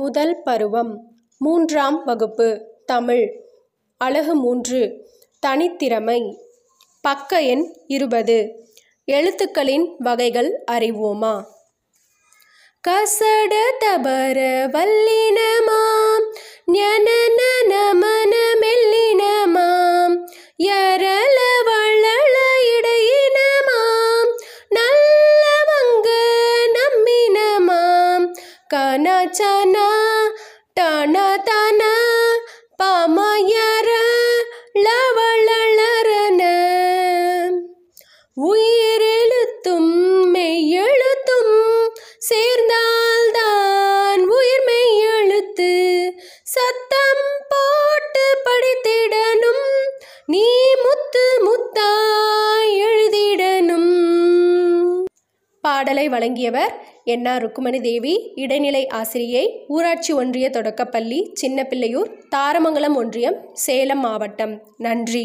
முதல் பருவம். மூன்றாம் வகுப்பு. தமிழ். அழகு மூன்று. தனித்திறமை. பக்க எண் இருபது. எழுத்துக்களின் வகைகள் அறிவோமா? கசட தபர வல்லினமாம். ஞன நமன மெல்லினமாம். யரள நம்மினமாம் கனச்சன டன தன பமயர லவளரன உயிரெழுத்தும் மெய்யெழுத்தும் சேர்ந்தால்தான் உயிர் மெய்யெழுத்து சத்தம் போட்டு படித்திடனும் நீ பாடலை வழங்கியவர் என்ஆர் ருக்குமணி தேவி இடைநிலை ஆசிரியை ஊராட்சி ஒன்றிய தொடக்கப்பள்ளி சின்னப்பிள்ளையூர் தாரமங்கலம் ஒன்றியம் சேலம் மாவட்டம். நன்றி.